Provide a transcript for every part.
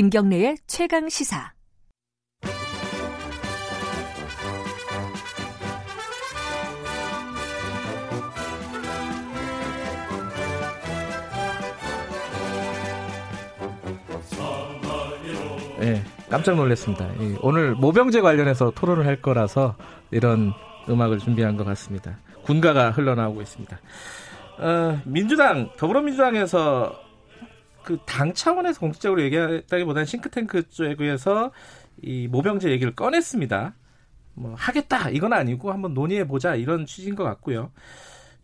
김경래의 최강 시사. 네, 깜짝 놀랐습니다. 오늘 모병제 관련해서 토론을 할 거라서 이런 음악을 준비한 것 같습니다. 군가가 흘러나오고 있습니다. 어, 민주당, 더불어민주당에서 그 당 차원에서 공식적으로 얘기했다기보다는 싱크탱크 쪽에서 이 모병제 얘기를 꺼냈습니다. 뭐 하겠다 이건 아니고 한번 논의해 보자 이런 취지인 것 같고요.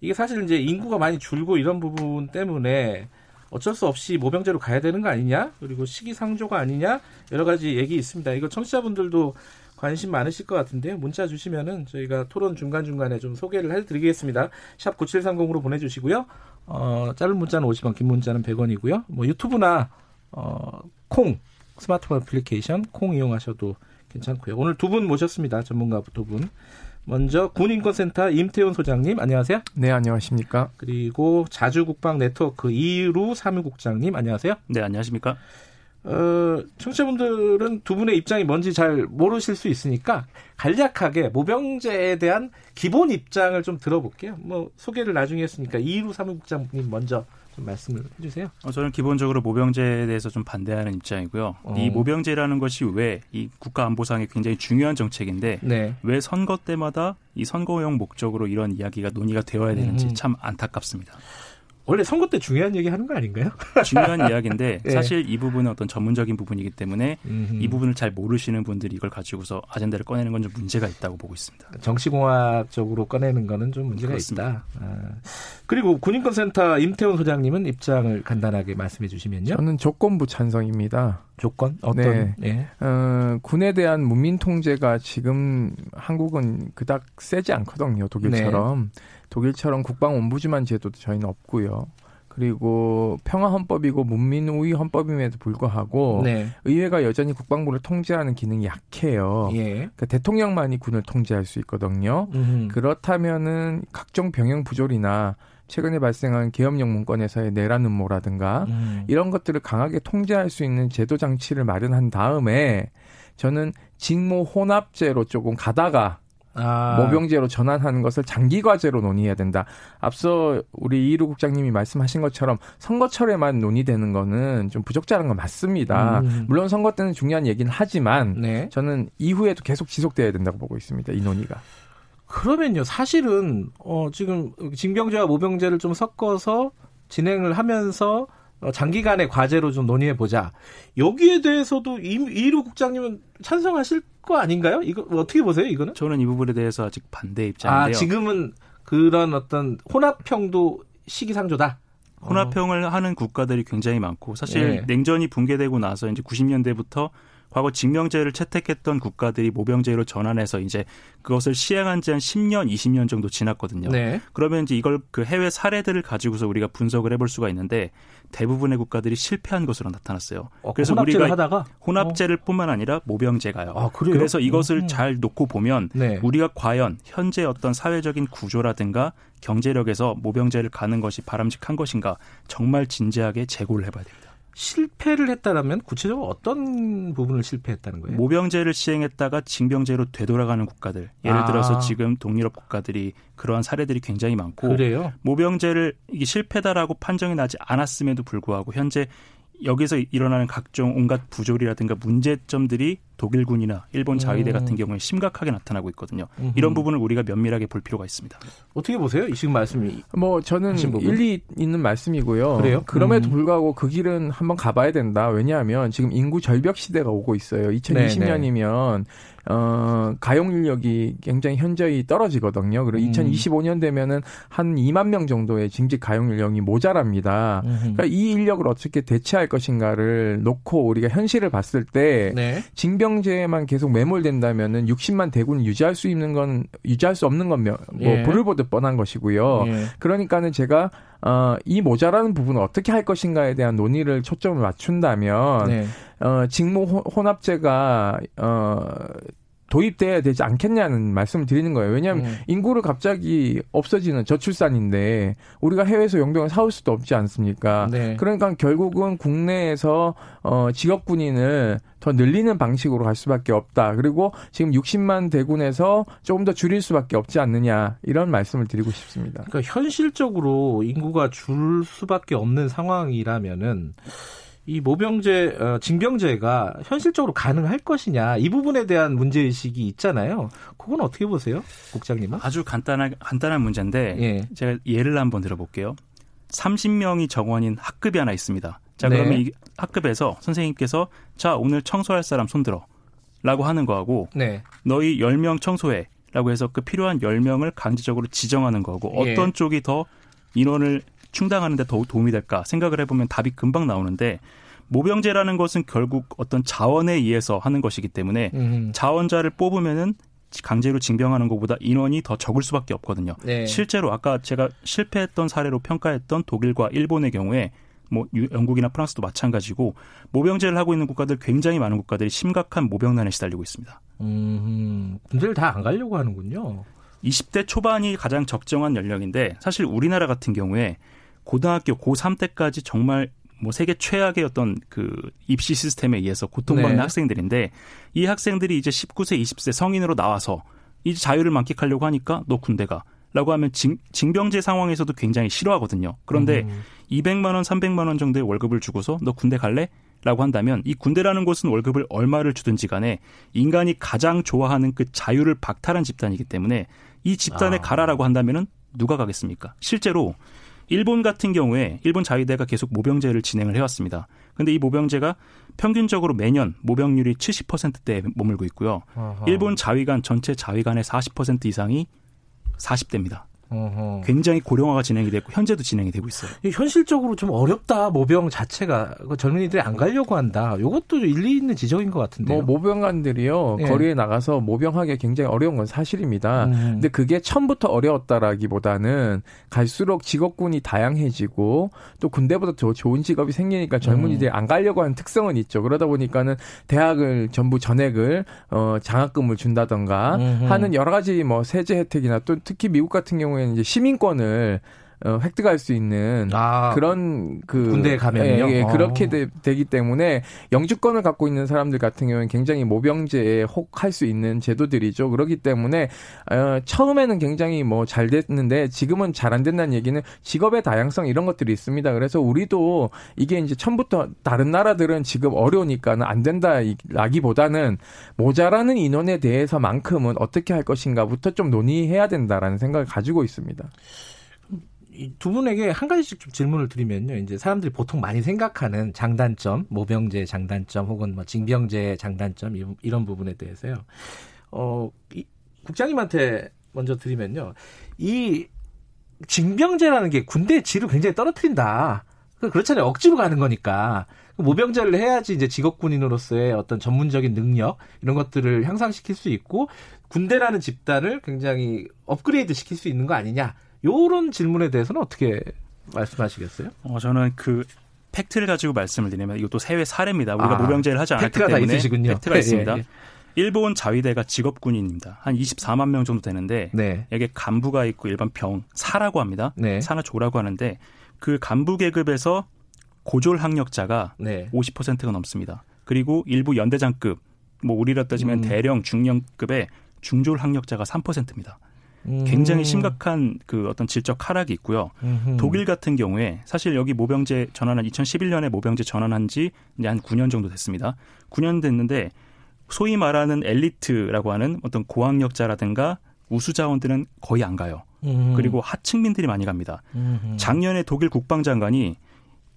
이게 사실 이제 인구가 많이 줄고 이런 부분 때문에 어쩔 수 없이 모병제로 가야 되는 거 아니냐 그리고 시기상조가 아니냐 여러 가지 얘기 있습니다. 이거 청취자분들도 관심 많으실 것 같은데요. 문자 주시면은 저희가 토론 중간 중간에 좀 소개를 해드리겠습니다. 샵 9730으로 보내주시고요. 어, 짧은 문자는 50원, 긴 문자는 100원이고요. 뭐 유튜브나 어, 콩 스마트폰 애플리케이션 콩 이용하셔도 괜찮고요. 오늘 두 분 모셨습니다. 전문가 두 분. 먼저 군인권센터 임태훈 소장님 안녕하세요. 네 안녕하십니까. 그리고 자주국방 네트워크 이루 사무국장님 안녕하세요. 네 안녕하십니까. 어, 청취자분들은 두 분의 입장이 뭔지 잘 모르실 수 있으니까 간략하게 모병제에 대한 기본 입장을 좀 들어볼게요. 뭐 소개를 나중에 했으니까 이루 사무국장님 먼저 좀 말씀을 해주세요. 어, 저는 기본적으로 모병제에 대해서 좀 반대하는 입장이고요. 어. 이 모병제라는 것이 왜 이 국가안보상에 굉장히 중요한 정책인데 네. 왜 선거 때마다 이 선거용 목적으로 이런 이야기가 논의가 되어야 되는지 음. 참 안타깝습니다. 원래 선거 때 중요한 얘기 하는 거 아닌가요? 중요한 이야기인데 예. 사실 이 부분은 어떤 전문적인 부분이기 때문에 음흠. 이 부분을 잘 모르시는 분들이 이걸 가지고서 아젠다를 꺼내는 건 좀 문제가 있다고 보고 있습니다. 정치공학적으로 꺼내는 거는 좀 문제가 그렇습니다. 있다. 아. 그리고 군인권센터 임태훈 소장님은 입장을 간단하게 말씀해 주시면요. 저는 조건부 찬성입니다. 조건 어떤? 네. 예. 어, 군에 대한 문민 통제가 지금 한국은 그닥 세지 않거든요. 독일처럼. 네. 독일처럼 국방원부지만 제도도 저희는 없고요. 그리고 평화헌법이고 문민우위 헌법임에도 불구하고 네. 의회가 여전히 국방부를 통제하는 기능이 약해요. 예. 그러니까 대통령만이 군을 통제할 수 있거든요. 음흠. 그렇다면은 각종 병영 부조리나 최근에 발생한 계엄령 문건에서의 내란 음모라든가 음. 이런 것들을 강하게 통제할 수 있는 제도 장치를 마련한 다음에 저는 직무 혼합제로 조금 가다가 아. 모병제로 전환하는 것을 장기 과제로 논의해야 된다. 앞서 우리 이루 국장님이 말씀하신 것처럼 선거철에만 논의되는 거는 좀 부적절한 건 맞습니다. 음. 물론 선거 때는 중요한 얘기는 하지만 네. 저는 이후에도 계속 지속돼야 된다고 보고 있습니다. 이 논의가. 그러면요, 사실은 어 지금 징병제와 모병제를 좀 섞어서 진행을 하면서 어, 장기간의 과제로 좀 논의해 보자. 여기에 대해서도 이, 이루 국장님은 찬성하실 거 아닌가요? 이거 어떻게 보세요? 이거는? 저는 이 부분에 대해서 아직 반대 입장인데요. 아 지금은 그런 어떤 혼합형도 시기상조다. 혼합형을 하는 국가들이 굉장히 많고 사실 예. 냉전이 붕괴되고 나서 이제 90년대부터 과거 징병제를 채택했던 국가들이 모병제로 전환해서 이제 그것을 시행한 지 한 10년, 20년 정도 지났거든요. 네. 그러면 이제 이걸 그 해외 사례들을 가지고서 우리가 분석을 해볼 수가 있는데 대부분의 국가들이 실패한 것으로 나타났어요. 어, 그래서 우리가 하다가 혼합제를 뿐만 아니라 모병제가요. 아, 그래요? 그래서 이것을 음. 잘 놓고 보면 네. 우리가 과연 현재 어떤 사회적인 구조라든가 경제력에서 모병제를 가는 것이 바람직한 것인가 정말 진지하게 재고를 해봐야 됩니다. 실패를 했다라면 구체적으로 어떤 부분을 실패했다는 거예요? 모병제를 시행했다가 징병제로 되돌아가는 국가들 예를 아. 들어서 지금 동유럽 국가들이 그러한 사례들이 굉장히 많고 그래요? 모병제를 이게 실패다라고 판정이 나지 않았음에도 불구하고 현재 여기서 일어나는 각종 온갖 부조리라든가 문제점들이 독일군이나 일본 자위대 음. 같은 경우에 심각하게 나타나고 있거든요. 음흠. 이런 부분을 우리가 면밀하게 볼 필요가 있습니다. 어떻게 보세요? 이 지금 말씀이 뭐 저는? 일리 있는 말씀이고요. 그래요? 그럼에도 음. 불구하고 그 길은 한번 가봐야 된다. 왜냐하면 지금 인구 절벽 시대가 오고 있어요. 네, 2020년이면 어, 가용 인력이 굉장히 현저히 떨어지거든요. 그리고 음. 2025년 되면은 한 2만 명 정도의 징집 가용 인력이 모자랍니다. 그러니까 이 인력을 어떻게 대체할 것인가를 놓고 우리가 현실을 봤을 때 네. 징병제에만 계속 매몰된다면은 60만 대군을 유지할 수 있는 건 유지할 수 없는 건뭐 예. 불을 보듯 뻔한 것이고요. 예. 그러니까는 제가 어, 이 모자라는 부분을 어떻게 할 것인가에 대한 논의를 초점을 맞춘다면 네. 어, 직무 호- 혼합제가 어, 도입돼야 되지 않겠냐는 말씀을 드리는 거예요. 왜냐하면 음. 인구를 갑자기 없어지는 저출산인데 우리가 해외에서 용병을 사올 수도 없지 않습니까? 네. 그러니까 결국은 국내에서 어 직업 군인을 더 늘리는 방식으로 갈 수밖에 없다. 그리고 지금 60만 대군에서 조금 더 줄일 수밖에 없지 않느냐 이런 말씀을 드리고 싶습니다. 그러니까 현실적으로 인구가 줄 수밖에 없는 상황이라면은 이 모병제, 어, 징병제가 현실적으로 가능할 것이냐 이 부분에 대한 문제 의식이 있잖아요. 그건 어떻게 보세요, 국장님은? 아주 간단한 간단한 문제인데 예. 제가 예를 한번 들어볼게요. 30명이 정원인 학급이 하나 있습니다. 자 네. 그러면 이 학급에서 선생님께서 자 오늘 청소할 사람 손들어라고 하는 거하고 네. 너희 10명 청소해라고 해서 그 필요한 10명을 강제적으로 지정하는 거고 예. 어떤 쪽이 더 인원을 충당하는 데더 도움이 될까 생각을 해보면 답이 금방 나오는데 모병제라는 것은 결국 어떤 자원에 의해서 하는 것이기 때문에 음. 자원자를 뽑으면은 강제로 징병하는 것보다 인원이 더 적을 수밖에 없거든요. 네. 실제로 아까 제가 실패했던 사례로 평가했던 독일과 일본의 경우에 뭐 영국이나 프랑스도 마찬가지고 모병제를 하고 있는 국가들 굉장히 많은 국가들이 심각한 모병난에 시달리고 있습니다. 음, 군대를 다 안 가려고 하는군요. 20대 초반이 가장 적정한 연령인데 사실 우리나라 같은 경우에 고등학교 고3 때까지 정말 뭐 세계 최악의 어떤 그 입시 시스템에 의해서 고통받는 네. 학생들인데 이 학생들이 이제 19세, 20세 성인으로 나와서 이제 자유를 만끽하려고 하니까 너 군대 가. 라고 하면 징, 징병제 상황에서도 굉장히 싫어하거든요. 그런데 음. 200만 원, 300만 원 정도의 월급을 주고서 너 군대 갈래? 라고 한다면 이 군대라는 곳은 월급을 얼마를 주든지 간에 인간이 가장 좋아하는 그 자유를 박탈한 집단이기 때문에 이 집단에 아. 가라라고 한다면은 누가 가겠습니까? 실제로 일본 같은 경우에 일본 자위대가 계속 모병제를 진행을 해왔습니다. 근데 이 모병제가 평균적으로 매년 모병률이 70%대에 머물고 있고요. 아하. 일본 자위관 전체 자위관의 40% 이상이 40대입니다. 어허. 굉장히 고령화가 진행이 됐고 현재도 진행이 되고 있어요. 현실적으로 좀 어렵다 모병 자체가 그 젊은이들이 안 가려고 한다. 이것도 일리 있는 지적인 것 같은데요. 뭐 모병관들이요 예. 거리에 나가서 모병하기 굉장히 어려운 건 사실입니다. 음. 근데 그게 처음부터 어려웠다라기보다는 갈수록 직업군이 다양해지고 또 군대보다 더 좋은 직업이 생기니까 젊은이들이 음. 안 가려고 하는 특성은 있죠. 그러다 보니까는 대학을 전부 전액을 어 장학금을 준다던가 음흠. 하는 여러 가지 뭐 세제 혜택이나 또 특히 미국 같은 경우 경우에는 이제 시민권을 어, 획득할 수 있는 아, 그런 그 군대에 가면요. 예, 예, 그렇게 되, 기 때문에 영주권을 갖고 있는 사람들 같은 경우는 굉장히 모병제에 혹할 수 있는 제도들이죠. 그렇기 때문에 어, 처음에는 굉장히 뭐 잘 됐는데 지금은 잘 안 된다는 얘기는 직업의 다양성 이런 것들이 있습니다. 그래서 우리도 이게 이제 처음부터 다른 나라들은 지금 어려우니까는 안 된다라기보다는 모자라는 인원에 대해서만큼은 어떻게 할 것인가부터 좀 논의해야 된다라는 생각을 가지고 있습니다. 두 분에게 한 가지씩 좀 질문을 드리면요. 이제 사람들이 보통 많이 생각하는 장단점, 모병제 장단점 혹은 뭐 징병제 장단점 이런 부분에 대해서요. 어, 이, 국장님한테 먼저 드리면요. 이 징병제라는 게 군대의 질을 굉장히 떨어뜨린다. 그 그렇잖아요. 억지로 가는 거니까. 그 모병제를 해야지 이제 직업군인으로서의 어떤 전문적인 능력 이런 것들을 향상시킬 수 있고 군대라는 집단을 굉장히 업그레이드 시킬 수 있는 거 아니냐. 요런 질문에 대해서는 어떻게 말씀하시겠어요? 어, 저는 그 팩트를 가지고 말씀을 드리면 이것도 해외 사례입니다. 우리가 아, 모병제를 하지 않았기 때문에 있으시군요. 팩트가 네, 있습니다. 예, 예. 일본 자위대가 직업군인입니다. 한 24만 명 정도 되는데 네. 여기 간부가 있고 일반 병 사라고 합니다. 네. 사나 조라고 하는데 그 간부 계급에서 고졸 학력자가 네. 50%가 넘습니다. 그리고 일부 연대장급 뭐 우리로 따지면 음. 대령 중령급의 중졸 학력자가 3%입니다. 굉장히 음. 심각한 그 어떤 질적 하락이 있고요. 음흠. 독일 같은 경우에 사실 여기 모병제 전환한 2011년에 모병제 전환한 지 이제 한 9년 정도 됐습니다. 9년 됐는데 소위 말하는 엘리트라고 하는 어떤 고학력자라든가 우수 자원들은 거의 안 가요. 음. 그리고 하층민들이 많이 갑니다. 음. 작년에 독일 국방장관이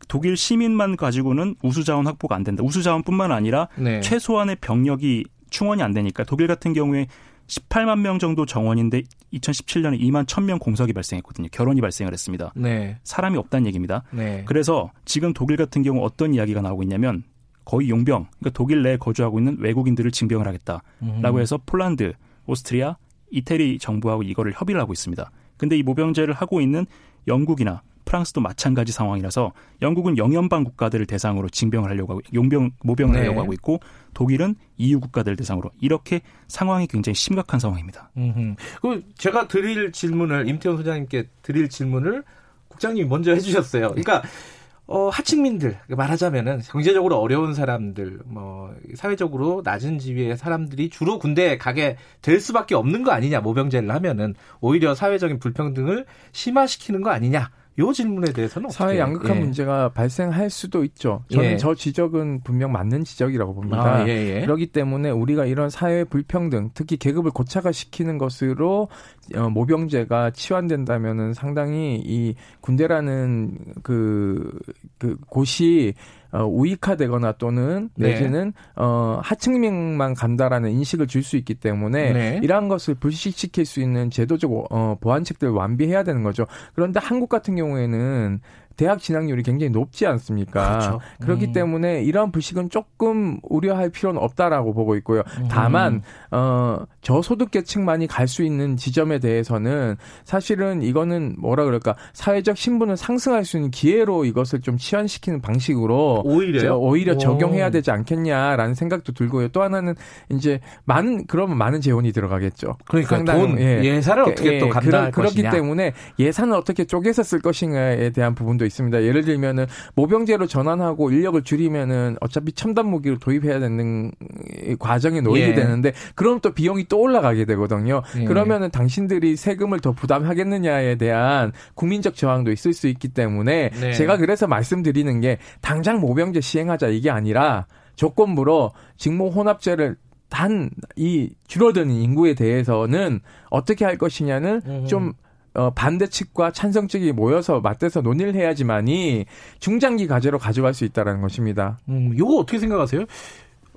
독일 시민만 가지고는 우수 자원 확보가 안 된다. 우수 자원뿐만 아니라 네. 최소한의 병력이 충원이 안 되니까 독일 같은 경우에 18만 명 정도 정원인데 2017년에 2만 1000명 공석이 발생했거든요. 결혼이 발생을 했습니다. 네. 사람이 없다는 얘기입니다. 네. 그래서 지금 독일 같은 경우 어떤 이야기가 나오고 있냐면 거의 용병, 그러니까 독일 내에 거주하고 있는 외국인들을 징병을 하겠다라고 음. 해서 폴란드, 오스트리아, 이태리 정부하고 이거를 협의를 하고 있습니다. 근데 이 모병제를 하고 있는 영국이나 프랑스도 마찬가지 상황이라서 영국은 영연방 국가들을 대상으로 징병을 하려고 하고 용병 모병을 네. 하려고 하고 있고 독일은 EU 국가들 대상으로 이렇게 상황이 굉장히 심각한 상황입니다. 그 제가 드릴 질문을 임태훈 소장님께 드릴 질문을 국장님이 먼저 해주셨어요. 그러니까 어, 하층민들 말하자면은 경제적으로 어려운 사람들, 뭐 사회적으로 낮은 지위의 사람들이 주로 군대에 가게 될 수밖에 없는 거 아니냐 모병제를 하면은 오히려 사회적인 불평등을 심화시키는 거 아니냐. 요 질문에 대해서는 사회 양극화 예. 문제가 발생할 수도 있죠. 저는 예. 저 지적은 분명 맞는 지적이라고 봅니다. 아, 예, 예. 그렇기 때문에 우리가 이런 사회 불평등, 특히 계급을 고착화시키는 것으로 어, 모병제가 치환된다면은 상당히 이 군대라는 그, 그 곳이 어, 우익화되거나 또는 네. 내지는 어, 하층민만 간다라는 인식을 줄 수 있기 때문에 네. 이러한 것을 불식시킬 수 있는 제도적 어, 보완책들을 완비해야 되는 거죠. 그런데 한국 같은 경우에는 대학 진학률이 굉장히 높지 않습니까? 그렇죠. 그렇기 음. 때문에 이러한 불식은 조금 우려할 필요는 없다라고 보고 있고요. 다만 음. 어 저소득 계층만이 갈 수 있는 지점에 대해서는 사실은 이거는 뭐라 그럴까 사회적 신분을 상승할 수 있는 기회로 이것을 좀 치환시키는 방식으로 오히려 오히려 적용해야 되지 않겠냐라는 생각도 들고요. 또 하나는 이제 많은 그러면 많은 재원이 들어가겠죠. 그러니까 상당, 돈 예. 산을 어떻게 예, 또 감당할 그렇, 그렇기 때문에 예산을 어떻게 쪼개서 쓸 것인가에 대한 부분도 있습니다. 예를 들면은 모병제로 전환하고 인력을 줄이면은 어차피 첨단 무기를 도입해야 되는 과정에 놓이게 예. 되는데 그럼 또 비용이 또 올라가게 되거든요. 예. 그러면은 당신들이 세금을 더 부담하겠느냐에 대한 국민적 저항도 있을 수 있기 때문에 네. 제가 그래서 말씀드리는 게 당장 모병제 시행하자 이게 아니라 조건부로 직무 혼합제를 단 이 줄어드는 인구에 대해서는 어떻게 할 것이냐는 음. 좀 어, 반대 측과 찬성 측이 모여서 맞대서 논의를 해야지만이 중장기 과제로 가져갈 수 있다라는 것입니다. 음, 이거 어떻게 생각하세요?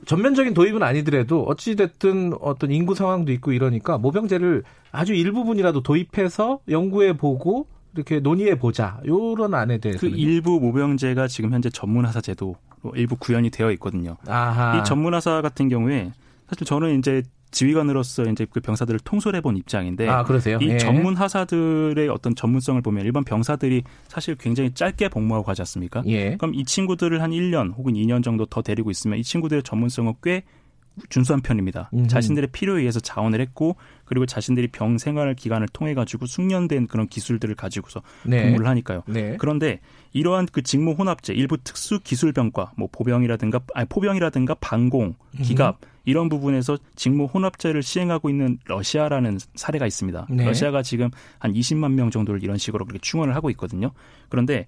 전면적인 도입은 아니더라도 어찌됐든 어떤 인구 상황도 있고 이러니까 모병제를 아주 일부분이라도 도입해서 연구해 보고 이렇게 논의해 보자. 요런 안에 대해서 그 일부 모병제가 지금 현재 전문하사 제도 일부 구현이 되어 있거든요. 아하. 이 전문하사 같은 경우에 사실 저는 이제 지휘관으로서 이제 그 병사들을 통솔해 본 입장인데 아, 그러세요? 이 예. 전문 하사들의 어떤 전문성을 보면 일반 병사들이 사실 굉장히 짧게 복무하고 가지 않습니까? 예. 그럼 이 친구들을 한 1년 혹은 2년 정도 더 데리고 있으면 이 친구들의 전문성은 꽤 준수한 편입니다. 음흠. 자신들의 필요에 의해서 자원을 했고 그리고 자신들이 병 생활 기간을 통해 가지고 숙련된 그런 기술들을 가지고서 네. 근무를 하니까요. 네. 그런데 이러한 그 직무 혼합제 일부 특수 기술병과 뭐 보병이라든가 아니 포병이라든가 방공, 기갑 음. 이런 부분에서 직무 혼합제를 시행하고 있는 러시아라는 사례가 있습니다. 네. 러시아가 지금 한 20만 명 정도를 이런 식으로 그렇게 충원을 하고 있거든요. 그런데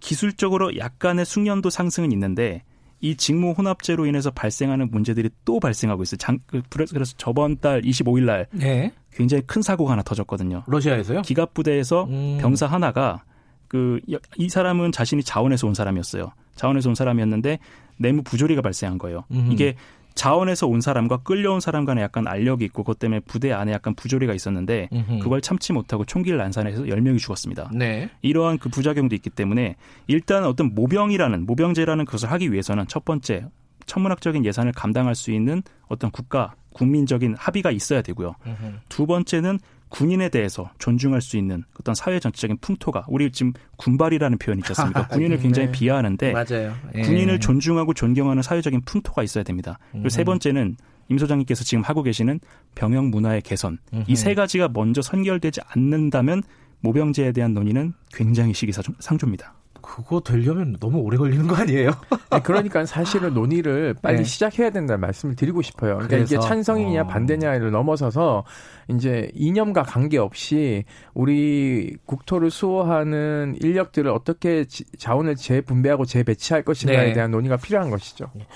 기술적으로 약간의 숙련도 상승은 있는데 이 직무 혼합제로 인해서 발생하는 문제들이 또 발생하고 있어요. 장, 그, 그래서 저번 달 25일 날 네. 굉장히 큰 사고가 하나 터졌거든요. 러시아에서요? 기갑 부대에서 음. 병사 하나가 그 이 사람은 자신이 자원에서 온 사람이었어요. 자원에서 온 사람이었는데 내무 부조리가 발생한 거예요. 음흠. 이게 자원에서 온 사람과 끌려온 사람 간에 약간 알력이 있고 그것 때문에 부대 안에 약간 부조리가 있었는데 음흠. 그걸 참지 못하고 총기를 난사해서 10명이 죽었습니다. 네. 이러한 그 부작용도 있기 때문에 일단 어떤 모병이라는 모병제라는 것을 하기 위해서는 첫 번째 천문학적인 예산을 감당할 수 있는 어떤 국가 국민적인 합의가 있어야 되고요. 음흠. 두 번째는 군인에 대해서 존중할 수 있는 어떤 사회 전체적인 풍토가 우리 지금 군발이라는 표현이 있지 않습니까? 군인을 굉장히 네. 비하하는데 맞아요. 예. 군인을 존중하고 존경하는 사회적인 풍토가 있어야 됩니다. 그리고 세 음. 번째는 임 소장님께서 지금 하고 계시는 병역 문화의 개선 이 세 가지가 먼저 선결되지 않는다면 모병제에 대한 논의는 굉장히 시기상조입니다. 그거 되려면 너무 오래 걸리는 거 아니에요? 네, 그러니까 사실은 논의를 빨리 네. 시작해야 된다는 말씀을 드리고 싶어요. 그러니까 그래서, 이게 찬성이냐 어. 반대냐를 넘어서서 이제 이념과 관계없이 우리 국토를 수호하는 인력들을 어떻게 자원을 재분배하고 재배치할 것인가에 네. 대한 논의가 필요한 것이죠. 네.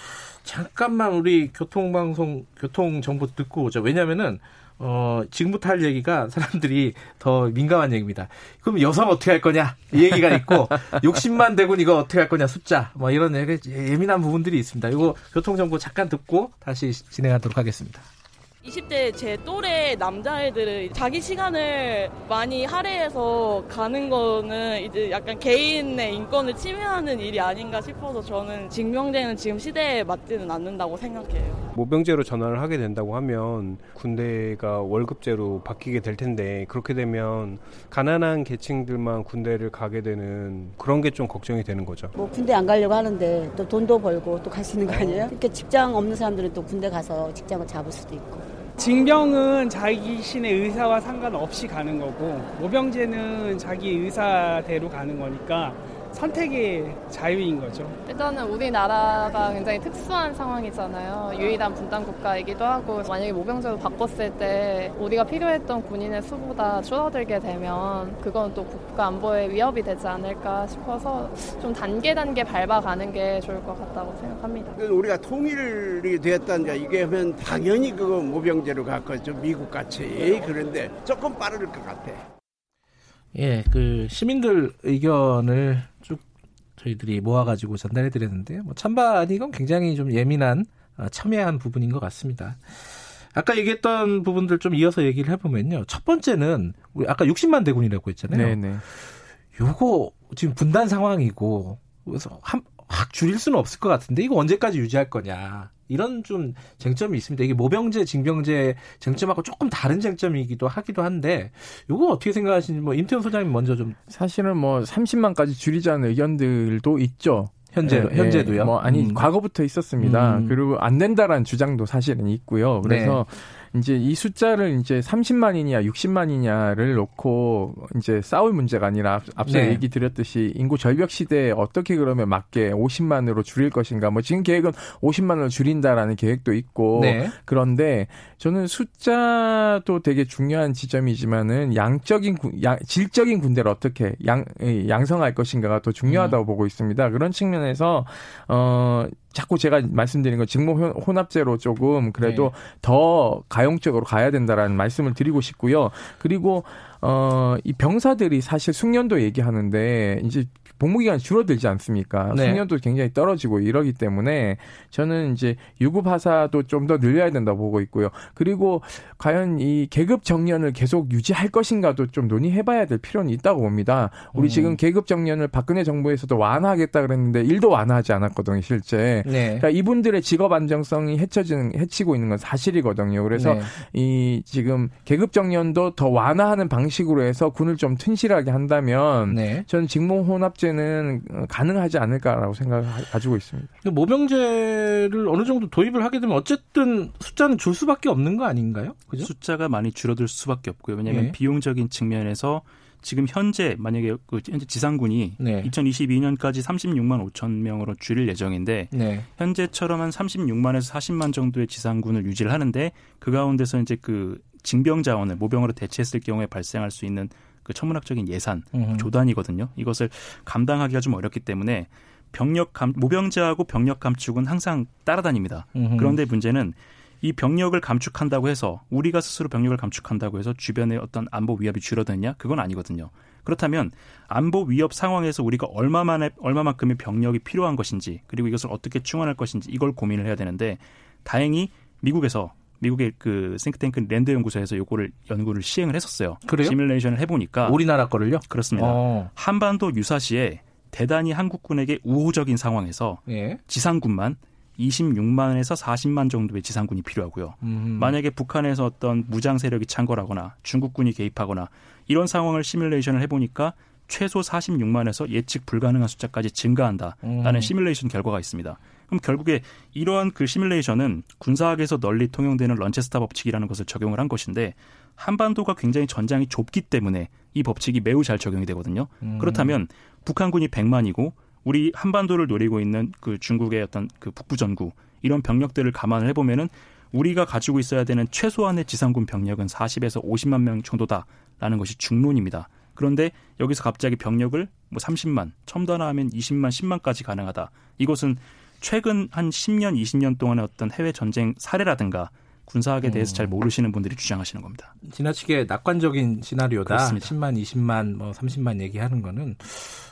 잠깐만 우리 교통방송 교통 정보 듣고 오죠. 왜냐면은 어, 지금부터 할 얘기가 사람들이 더 민감한 얘기입니다. 그럼 여성 어떻게 할 거냐? 이 얘기가 있고, 60만 대군 이거 어떻게 할 거냐? 숫자. 뭐 이런 예민한 부분들이 있습니다. 이거 교통정보 잠깐 듣고 다시 진행하도록 하겠습니다. 20대 제 또래 남자애들은 자기 시간을 많이 할애해서 가는 거는 이제 약간 개인의 인권을 침해하는 일이 아닌가 싶어서 저는 징병제는 지금 시대에 맞지는 않는다고 생각해요. 모병제로 전환을 하게 된다고 하면 군대가 월급제로 바뀌게 될 텐데 그렇게 되면 가난한 계층들만 군대를 가게 되는 그런 게 좀 걱정이 되는 거죠. 뭐 군대 안 가려고 하는데 또 돈도 벌고 또 갈 수 있는 거 아니에요? 이렇게 직장 없는 사람들은 또 군대 가서 직장을 잡을 수도 있고. 징병은 자기 신의 의사와 상관없이 가는 거고 모병제는 자기 의사대로 가는 거니까 선택의 자유인 거죠. 일단은 우리나라가 굉장히 특수한 상황이잖아요. 유일한 분단 국가이기도 하고 만약에 모병제로 바꿨을 때 우리가 필요했던 군인의 수보다 줄어들게 되면 그건 또 국가 안보에 위협이 되지 않을까 싶어서 좀 단계 단계 밟아가는 게 좋을 것 같다고 생각합니다. 우리가 통일이 되었다는 이게 하면 당연히 그거 모병제로 갈 거죠. 미국 같이. 그런데 조금 빠를 것 같아. 예, 그 시민들 의견을 쭉 저희들이 모아가지고 전달해 드렸는데요. 뭐 찬반 이건 굉장히 좀 예민한 어, 첨예한 부분인 것 같습니다. 아까 얘기했던 부분들 좀 이어서 얘기를 해보면요. 첫 번째는 우리 아까 60만 대군이라고 했잖아요. 네네. 요거 지금 분단 상황이고 그래서 한, 확 줄일 수는 없을 것 같은데 이거 언제까지 유지할 거냐. 이런 좀 쟁점이 있습니다. 이게 모병제, 징병제 쟁점하고 조금 다른 쟁점이기도 하기도 한데 이거 어떻게 생각하시는지 뭐 임태훈 소장님 먼저 좀 사실은 뭐 30만까지 줄이자는 의견들도 있죠. 현재 예, 현재도요. 뭐 아니 음. 과거부터 있었습니다. 음. 그리고 안 된다라는 주장도 사실은 있고요. 그래서 네. 이제 이 숫자를 이제 30만이냐 60만이냐를 놓고 이제 싸울 문제가 아니라 앞서 네. 얘기 드렸듯이 인구 절벽 시대에 어떻게 그러면 맞게 50만으로 줄일 것인가 뭐 지금 계획은 50만으로 줄인다라는 계획도 있고 네. 그런데 저는 숫자도 되게 중요한 지점이지만은 양적인 양, 질적인 군대를 어떻게 양 양성할 것인가가 더 중요하다고 음. 보고 있습니다. 그런 측면에서 어 자꾸 제가 말씀드린 건 직무 혼합제로 조금 그래도 네. 더 가용적으로 가야 된다라는 말씀을 드리고 싶고요. 그리고 어, 이 병사들이 사실 숙련도 얘기하는데 이제 복무 기간이 줄어들지 않습니까? 네. 숙련도 굉장히 떨어지고 이러기 때문에 저는 이제 유급 하사도 좀 더 늘려야 된다고 보고 있고요. 그리고 과연 이 계급 정년을 계속 유지할 것인가도 좀 논의해봐야 될 필요는 있다고 봅니다. 우리 음. 지금 계급 정년을 박근혜 정부에서도 완화하겠다 그랬는데 일도 완화하지 않았거든요, 실제. 네. 그러니까 이분들의 직업 안정성이 해쳐지는 해치고 있는 건 사실이거든요. 그래서 네. 이 지금 계급 정년도 더 완화하는 방식으로 해서 군을 좀 튼실하게 한다면 네. 저는 직무 혼합제 모병제는 가능하지 않을까라고 생각을 가지고 있습니다. 모병제를 어느 정도 도입을 하게 되면 어쨌든 숫자는 줄 수밖에 없는 거 아닌가요? 그죠? 숫자가 많이 줄어들 수밖에 없고요. 왜냐하면 예. 비용적인 측면에서 지금 현재 만약에 그 현재 지상군이 네. 2022년까지 36만 5천 명으로 줄일 예정인데 네. 현재처럼 한 36만에서 40만 정도의 지상군을 유지를 하는데 그 가운데서 이제 그 징병 자원을 모병으로 대체했을 경우에 발생할 수 있는 그 천문학적인 예산 음. 조단이거든요. 이것을 감당하기가 좀 어렵기 때문에 병력 감 모병제하고 병력 감축은 항상 따라다닙니다. 음. 그런데 문제는 이 병력을 감축한다고 해서 우리가 스스로 병력을 감축한다고 해서 주변의 어떤 안보 위협이 줄어드냐? 그건 아니거든요. 그렇다면 안보 위협 상황에서 우리가 얼마만에 얼마만큼의 병력이 필요한 것인지 그리고 이것을 어떻게 충원할 것인지 이걸 고민을 해야 되는데 다행히 미국에서 미국의 그 싱크탱크 랜드 연구소에서 요거를 연구를 시행을 했었어요. 그래요? 시뮬레이션을 해보니까 우리나라 거를요? 그렇습니다. 어. 한반도 유사시에 대단히 한국군에게 우호적인 상황에서 예. 지상군만 26만에서 40만 정도의 지상군이 필요하고요. 음. 만약에 북한에서 어떤 무장 세력이 창궐하거나 중국군이 개입하거나 이런 상황을 시뮬레이션을 해보니까 최소 46만에서 예측 불가능한 숫자까지 증가한다라는 음. 시뮬레이션 결과가 있습니다. 그럼 결국에 이러한 그 시뮬레이션은 군사학에서 널리 통용되는 런체스타 법칙이라는 것을 적용을 한 것인데 한반도가 굉장히 전장이 좁기 때문에 이 법칙이 매우 잘 적용이 되거든요. 음. 그렇다면 북한군이 100만이고 우리 한반도를 노리고 있는 그 중국의 어떤 그 북부 전구 이런 병력들을 감안을 해보면은 우리가 가지고 있어야 되는 최소한의 지상군 병력은 40에서 50만 명 정도다라는 것이 중론입니다. 그런데 여기서 갑자기 병력을 뭐 30만, 첨 단화하면 20만, 10만까지 가능하다. 이것은 최근 한 10년, 20년 동안의 어떤 해외 전쟁 사례라든가 군사학에 대해서 음. 잘 모르시는 분들이 주장하시는 겁니다. 지나치게 낙관적인 시나리오다. 그렇습니다. 10만, 20만, 뭐 30만 얘기하는 거는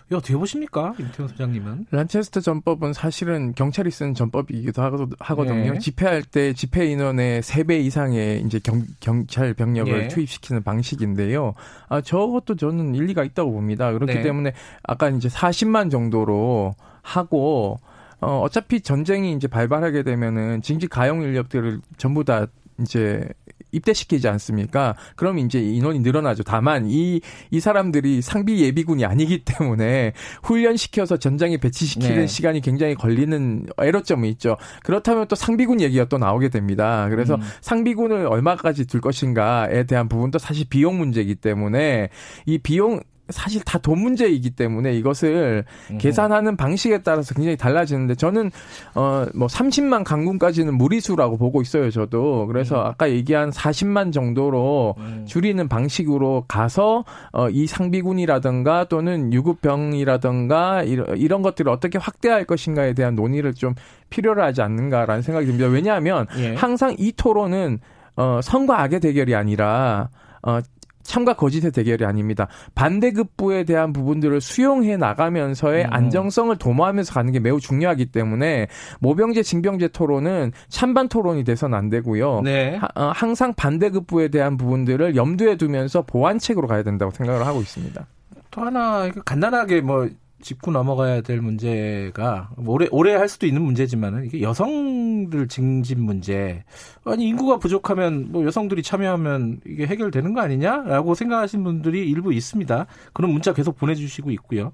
이거 어떻게 보십니까? 임태훈 소장님은? 란체스터 전법은 사실은 경찰이 쓴 전법이기도 하거든요. 네. 집회할 때 집회 인원의 3배 이상의 이제 경, 경찰 병력을 네. 투입시키는 방식인데요. 아, 저것도 저는 일리가 있다고 봅니다. 그렇기 네. 때문에 아까 이제 40만 정도로 하고 어, 어차피 전쟁이 이제 발발하게 되면은 징집 가용 인력들을 전부 다 이제 입대시키지 않습니까? 그럼 이제 인원이 늘어나죠. 다만 이, 이 사람들이 상비 예비군이 아니기 때문에 훈련시켜서 전장에 배치시키는 네. 시간이 굉장히 걸리는 애로점이 있죠. 그렇다면 또 상비군 얘기가 또 나오게 됩니다. 그래서 음. 상비군을 얼마까지 둘 것인가에 대한 부분도 사실 비용 문제이기 때문에 이 비용 사실 다 돈 문제이기 때문에 이것을 음. 계산하는 방식에 따라서 굉장히 달라지는데 저는 어 뭐 30만 강군까지는 무리수라고 보고 있어요, 저도. 그래서 음. 아까 얘기한 40만 정도로 음. 줄이는 방식으로 가서 어이 상비군이라든가 또는 유급병이라든가 이런, 이런 것들을 어떻게 확대할 것인가에 대한 논의를 좀 필요로 하지 않는가라는 생각이 듭니다. 왜냐하면 예. 항상 이 토론은 어 선과 악의 대결이 아니라 어 참과 거짓의 대결이 아닙니다. 반대급부에 대한 부분들을 수용해 나가면서의 음. 안정성을 도모하면서 가는 게 매우 중요하기 때문에 모병제 징병제 토론은 찬반 토론이 돼서는 안 되고요. 네. 하, 어, 항상 반대급부에 대한 부분들을 염두에 두면서 보완책으로 가야 된다고 생각을 하고 있습니다. 또 하나 간단하게 뭐 짚고 넘어가야 될 문제가 오래 오래 할 수도 있는 문제지만은 이게 여성들 징집 문제 아니 인구가 부족하면 뭐 여성들이 참여하면 이게 해결되는 거 아니냐라고 생각하시는 분들이 일부 있습니다. 그런 문자 계속 보내주시고 있고요.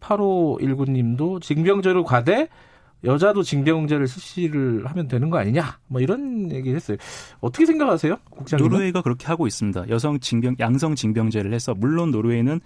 8519님도 징병제로 가되 여자도 징병제를 실시를 하면 되는 거 아니냐? 뭐 이런 얘기를 했어요. 어떻게 생각하세요? 국장님? 노르웨이가 그렇게 하고 있습니다. 여성 징병 양성 징병제를 해서 물론 노르웨이는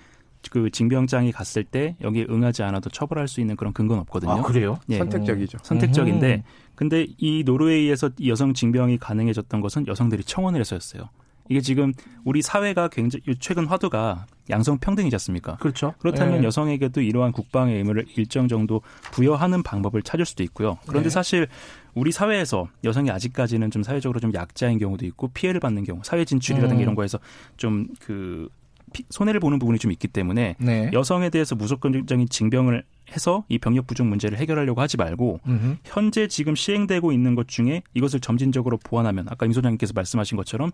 그 징병장이 갔을 때 여기에 응하지 않아도 처벌할 수 있는 그런 근거는 없거든요. 아, 그래요? 예. 선택적이죠. 선택적인데 음. 근데 이 노르웨이에서 여성 징병이 가능해졌던 것은 여성들이 청원을 해서였어요. 이게 지금 우리 사회가 굉장히 최근 화두가 양성 평등이지 않습니까? 그렇죠. 그렇다면 네. 여성에게도 이러한 국방의 의무를 일정 정도 부여하는 방법을 찾을 수도 있고요. 그런데 네. 사실 우리 사회에서 여성이 아직까지는 좀 사회적으로 좀 약자인 경우도 있고 피해를 받는 경우, 사회 진출이라든가 음. 이런 거에서 좀 그 손해를 보는 부분이 좀 있기 때문에 네. 여성에 대해서 무조건적인 징병을 해서 이 병력 부족 문제를 해결하려고 하지 말고 음흠. 현재 지금 시행되고 있는 것 중에 이것을 점진적으로 보완하면 아까 임 소장님께서 말씀하신 것처럼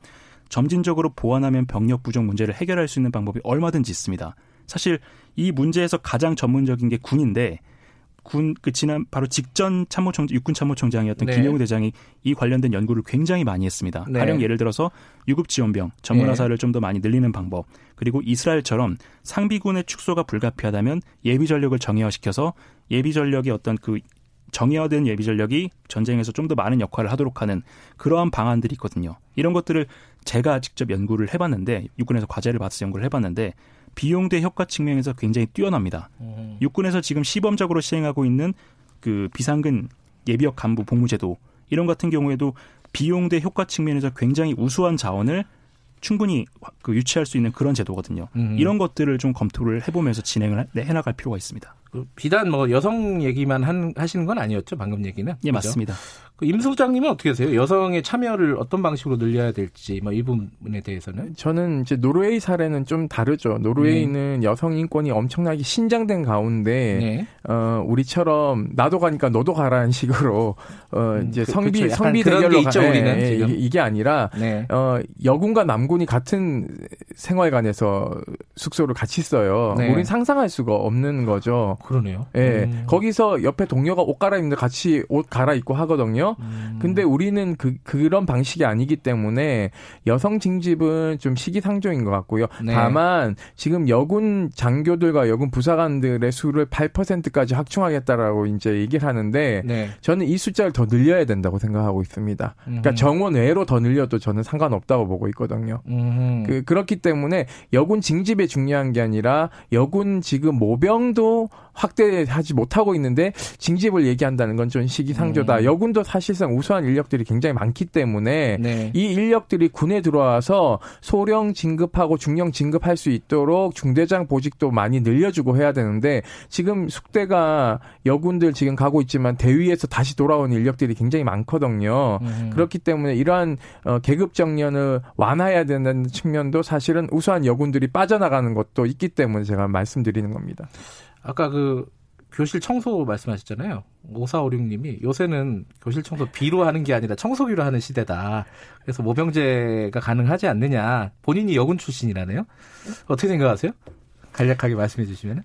점진적으로 보완하면 병력 부족 문제를 해결할 수 있는 방법이 얼마든지 있습니다. 사실 이 문제에서 가장 전문적인 게 군인데 군 그 지난 바로 직전 참모총 육군 참모총장이었던 네. 김영우 대장이 이 관련된 연구를 굉장히 많이 했습니다. 네. 가령 예를 들어서 유급 지원병 전문화사를 네. 좀더 많이 늘리는 방법 그리고 이스라엘처럼 상비군의 축소가 불가피하다면 예비 전력을 정예화시켜서 예비 전력의 어떤 그 정예화된 예비 전력이 전쟁에서 좀 더 많은 역할을 하도록 하는 그러한 방안들이 있거든요. 이런 것들을 제가 직접 연구를 해봤는데 육군에서 과제를 받아서 연구를 해봤는데 비용 대 효과 측면에서 굉장히 뛰어납니다. 음. 육군에서 지금 시범적으로 시행하고 있는 그 비상근 예비역 간부 복무제도 이런 같은 경우에도 비용 대 효과 측면에서 굉장히 우수한 자원을 충분히 그 유치할 수 있는 그런 제도거든요. 음. 이런 것들을 좀 검토를 해보면서 진행을 해나갈 필요가 있습니다. 그 비단 뭐 여성 얘기만 한, 하시는 건 아니었죠 방금 얘기는? 예 그렇죠? 맞습니다. 그 임 소장님은 어떻게 하세요? 여성의 참여를 어떤 방식으로 늘려야 될지 뭐 이 부분에 대해서는? 저는 이제 노르웨이 사례는 좀 다르죠. 노르웨이는 네. 여성 인권이 엄청나게 신장된 가운데 네. 어 우리처럼 나도 가니까 너도 가라는 식으로 어 음, 이제 그, 성비 그렇죠. 성비 대결로 있죠, 가, 우리는 예, 지금. 이게 아니라 네. 어 여군과 남군이 같은 생활관에서 숙소를 같이 써요. 네. 우린 상상할 수가 없는 거죠. 그러네요. 예. 음. 거기서 옆에 동료가 옷 갈아입는데 같이 옷 갈아입고 하거든요. 음. 근데 우리는 그 그런 방식이 아니기 때문에 여성 징집은 좀 시기상조인 것 같고요. 네. 다만 지금 여군 장교들과 여군 부사관들의 수를 8%까지 확충하겠다라고 이제 얘기를 하는데 네. 저는 이 숫자를 더 늘려야 된다고 생각하고 있습니다. 그러니까 음. 정원 외로 더 늘려도 저는 상관없다고 보고 있거든요. 음. 그 그렇기 때문에 여군 징집에 중요한 게 아니라 여군 지금 모병도 확대하지 못하고 있는데 징집을 얘기한다는 건 좀 시기상조다. 음. 여군도 사실상 우수한 인력들이 굉장히 많기 때문에 네. 이 인력들이 군에 들어와서 소령 진급하고 중령 진급할 수 있도록 중대장 보직도 많이 늘려주고 해야 되는데 지금 숙대가 여군들 지금 가고 있지만 대위에서 다시 돌아온 인력들이 굉장히 많거든요. 음. 그렇기 때문에 이러한 어, 계급 정년을 완화해야 되는 측면도 사실은 우수한 여군들이 빠져나가는 것도 있기 때문에 제가 말씀드리는 겁니다. 아까 그 교실 청소 말씀하셨잖아요. 5456님이 요새는 교실 청소 비로 하는 게 아니라 청소기로 하는 시대다. 그래서 모병제가 가능하지 않느냐. 본인이 여군 출신이라네요. 어떻게 생각하세요? 간략하게 말씀해 주시면.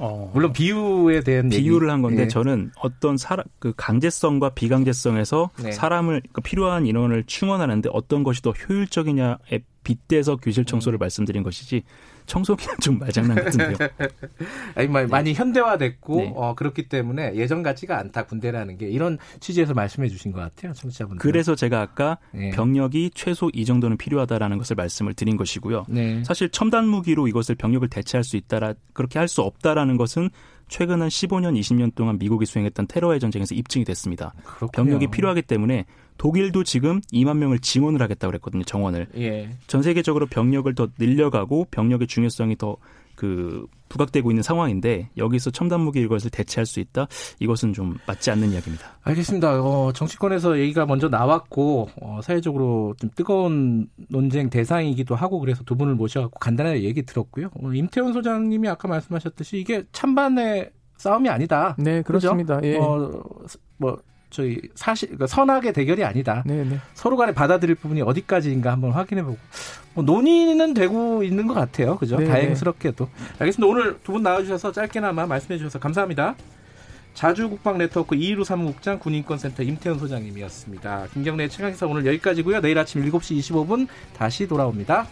어, 물론 비유에 대한 비유를 얘기. 한 건데 네. 저는 어떤 사람 그 강제성과 비강제성에서 네. 사람을 그 필요한 인원을 충원하는데 어떤 것이 더 효율적이냐에 빗대서 교실 청소를 음. 말씀드린 것이지 청소기는 좀 말장난 같은데요. 아니, 네. 많이 현대화됐고 네. 어, 그렇기 때문에 예전 같지가 않다 군대라는 게 이런 취지에서 말씀해 주신 것 같아요, 청취자분들. 그래서 제가 아까 네. 병력이 최소 이 정도는 필요하다라는 것을 말씀을 드린 것이고요. 네. 사실 첨단 무기로 이것을 병력을 대체할 수 있다라 그렇게 할 수 없다라는 것은 최근 한 15년, 20년 동안 미국이 수행했던 테러의 전쟁에서 입증이 됐습니다. 그렇군요. 병력이 필요하기 때문에 독일도 지금 2만 명을 증원을 하겠다고 그랬거든요. 정원을. 예. 전 세계적으로 병력을 더 늘려가고 병력의 중요성이 더 그 부각되고 있는 상황인데 여기서 첨단 무기 이것을 대체할 수 있다. 이것은 좀 맞지 않는 이야기입니다. 알겠습니다. 어, 정치권에서 얘기가 먼저 나왔고 어, 사회적으로 좀 뜨거운 논쟁 대상이기도 하고 그래서 두 분을 모셔갖고 간단하게 얘기 들었고요. 어, 임태원 소장님이 아까 말씀하셨듯이 이게 찬반의 싸움이 아니다. 네, 그렇습니다. 예. 어, 뭐 저희 사실 그러니까 선악의 대결이 아니다. 네네. 네. 서로 간에 받아들일 부분이 어디까지인가 한번 확인해보고 뭐 논의는 되고 있는 것 같아요. 그죠? 네네. 네. 다행스럽게도. 알겠습니다. 오늘 두 분 나와주셔서 짧게나마 말씀해 주셔서 감사합니다. 자주 국방 네트워크 215 사무국장 군인권센터 임태현 소장님이었습니다. 김경래 최강기사 오늘 여기까지고요. 내일 아침 7시 25분 다시 돌아옵니다.